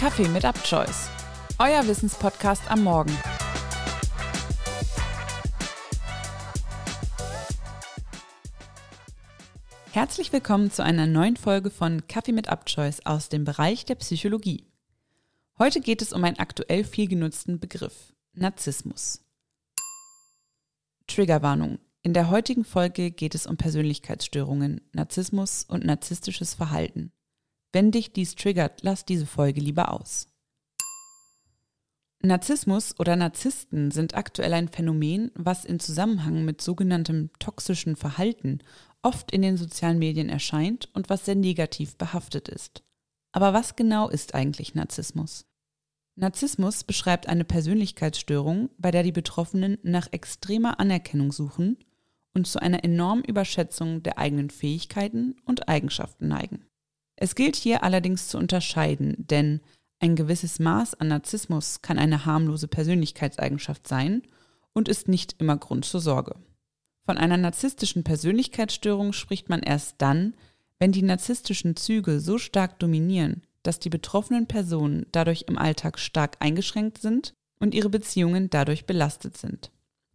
Kaffee mit UpChoice, euer Wissenspodcast am Morgen. Herzlich willkommen zu einer neuen Folge von Kaffee mit UpChoice aus dem Bereich der Psychologie. Heute geht es um einen aktuell viel genutzten Begriff, Narzissmus. Triggerwarnung. In der heutigen Folge geht es um Persönlichkeitsstörungen, Narzissmus und narzisstisches Verhalten. Wenn dich dies triggert, lass diese Folge lieber aus. Narzissmus oder Narzissten sind aktuell ein Phänomen, was in Zusammenhang mit sogenanntem toxischen Verhalten oft in den sozialen Medien erscheint und was sehr negativ behaftet ist. Aber was genau ist eigentlich Narzissmus? Narzissmus beschreibt eine Persönlichkeitsstörung, bei der die Betroffenen nach extremer Anerkennung suchen und zu einer enormen Überschätzung der eigenen Fähigkeiten und Eigenschaften neigen. Es gilt hier allerdings zu unterscheiden, denn ein gewisses Maß an Narzissmus kann eine harmlose Persönlichkeitseigenschaft sein und ist nicht immer Grund zur Sorge. Von einer narzisstischen Persönlichkeitsstörung spricht man erst dann, wenn die narzisstischen Züge so stark dominieren, dass die betroffenen Personen dadurch im Alltag stark eingeschränkt sind und ihre Beziehungen dadurch belastet sind.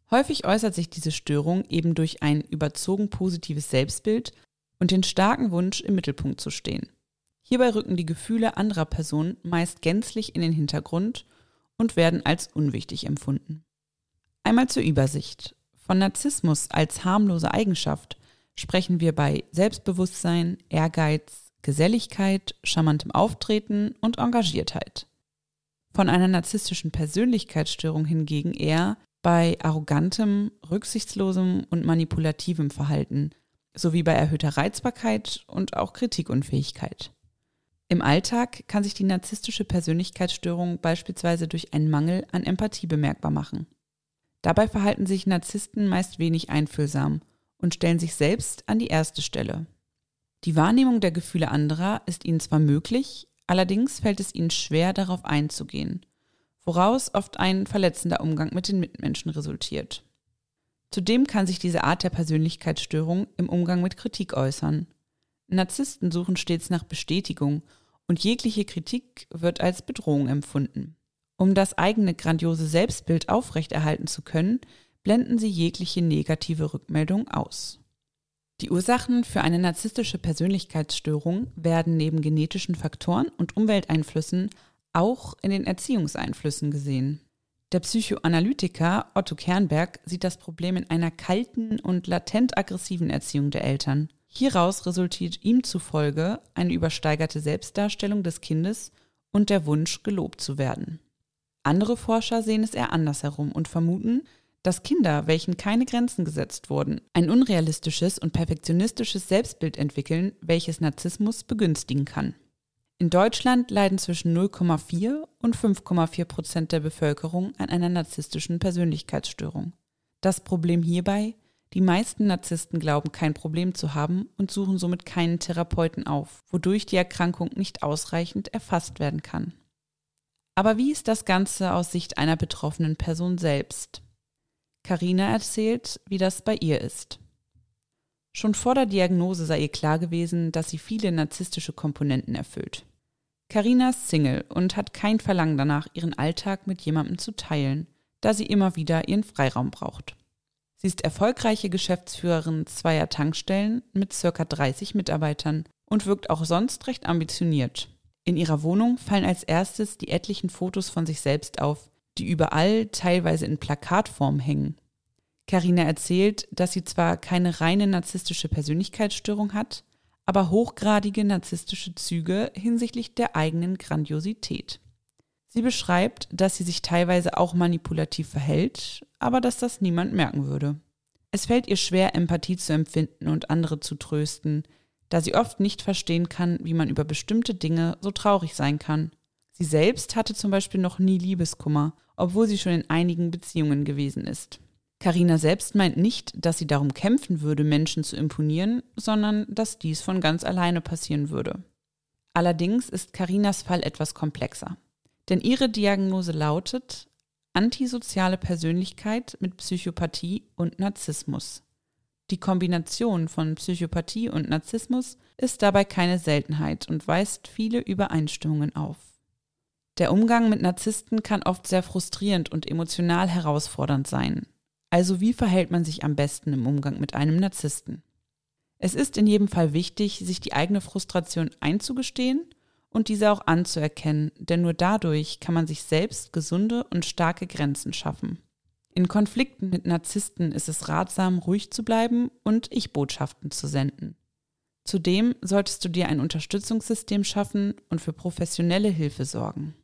Häufig äußert sich diese Störung eben durch ein überzogen positives Selbstbild und den starken Wunsch, im Mittelpunkt zu stehen. Hierbei rücken die Gefühle anderer Personen meist gänzlich in den Hintergrund und werden als unwichtig empfunden. Einmal zur Übersicht. Von Narzissmus als harmlose Eigenschaft sprechen wir bei Selbstbewusstsein, Ehrgeiz, Geselligkeit, charmantem Auftreten und Engagiertheit. Von einer narzisstischen Persönlichkeitsstörung hingegen eher bei arrogantem, rücksichtslosem und manipulativem Verhalten sowie bei erhöhter Reizbarkeit und auch Kritikunfähigkeit. Im Alltag kann sich die narzisstische Persönlichkeitsstörung beispielsweise durch einen Mangel an Empathie bemerkbar machen. Dabei verhalten sich Narzissten meist wenig einfühlsam und stellen sich selbst an die erste Stelle. Die Wahrnehmung der Gefühle anderer ist ihnen zwar möglich, allerdings fällt es ihnen schwer, darauf einzugehen, woraus oft ein verletzender Umgang mit den Mitmenschen resultiert. Zudem kann sich diese Art der Persönlichkeitsstörung im Umgang mit Kritik äußern. Narzissten suchen stets nach Bestätigung und jegliche Kritik wird als Bedrohung empfunden. Um das eigene grandiose Selbstbild aufrechterhalten zu können, blenden sie jegliche negative Rückmeldung aus. Die Ursachen für eine narzisstische Persönlichkeitsstörung werden neben genetischen Faktoren und Umwelteinflüssen auch in den Erziehungseinflüssen gesehen. Der Psychoanalytiker Otto Kernberg sieht das Problem in einer kalten und latent aggressiven Erziehung der Eltern. Hieraus resultiert ihm zufolge eine übersteigerte Selbstdarstellung des Kindes und der Wunsch, gelobt zu werden. Andere Forscher sehen es eher andersherum und vermuten, dass Kinder, welchen keine Grenzen gesetzt wurden, ein unrealistisches und perfektionistisches Selbstbild entwickeln, welches Narzissmus begünstigen kann. In Deutschland leiden zwischen 0,4 und 5,4 Prozent der Bevölkerung an einer narzisstischen Persönlichkeitsstörung. Das Problem hierbei, die meisten Narzissten glauben kein Problem zu haben und suchen somit keinen Therapeuten auf, wodurch die Erkrankung nicht ausreichend erfasst werden kann. Aber wie ist das Ganze aus Sicht einer betroffenen Person selbst? Karina erzählt, wie das bei ihr ist. Schon vor der Diagnose sei ihr klar gewesen, dass sie viele narzisstische Komponenten erfüllt. Karina ist Single und hat kein Verlangen danach, ihren Alltag mit jemandem zu teilen, da sie immer wieder ihren Freiraum braucht. Sie ist erfolgreiche Geschäftsführerin zweier Tankstellen mit circa 30 Mitarbeitern und wirkt auch sonst recht ambitioniert. In ihrer Wohnung fallen als erstes die etlichen Fotos von sich selbst auf, die überall teilweise in Plakatform hängen. Carina erzählt, dass sie zwar keine reine narzisstische Persönlichkeitsstörung hat, aber hochgradige narzisstische Züge hinsichtlich der eigenen Grandiosität. Sie beschreibt, dass sie sich teilweise auch manipulativ verhält, aber dass das niemand merken würde. Es fällt ihr schwer, Empathie zu empfinden und andere zu trösten, da sie oft nicht verstehen kann, wie man über bestimmte Dinge so traurig sein kann. Sie selbst hatte zum Beispiel noch nie Liebeskummer, obwohl sie schon in einigen Beziehungen gewesen ist. Karina selbst meint nicht, dass sie darum kämpfen würde, Menschen zu imponieren, sondern dass dies von ganz alleine passieren würde. Allerdings ist Karinas Fall etwas komplexer. Denn ihre Diagnose lautet antisoziale Persönlichkeit mit Psychopathie und Narzissmus. Die Kombination von Psychopathie und Narzissmus ist dabei keine Seltenheit und weist viele Übereinstimmungen auf. Der Umgang mit Narzissten kann oft sehr frustrierend und emotional herausfordernd sein. Also wie verhält man sich am besten im Umgang mit einem Narzissten? Es ist in jedem Fall wichtig, sich die eigene Frustration einzugestehen und diese auch anzuerkennen, denn nur dadurch kann man sich selbst gesunde und starke Grenzen schaffen. In Konflikten mit Narzissten ist es ratsam, ruhig zu bleiben und Ich-Botschaften zu senden. Zudem solltest du dir ein Unterstützungssystem schaffen und für professionelle Hilfe sorgen.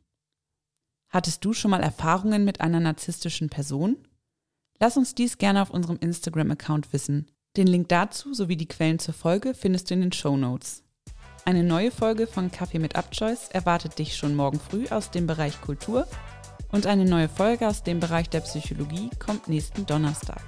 Hattest du schon mal Erfahrungen mit einer narzisstischen Person? Lass uns dies gerne auf unserem Instagram-Account wissen. Den Link dazu sowie die Quellen zur Folge findest du in den Show Notes. Eine neue Folge von Kaffee mit Upchoice erwartet dich schon morgen früh aus dem Bereich Kultur und eine neue Folge aus dem Bereich der Psychologie kommt nächsten Donnerstag.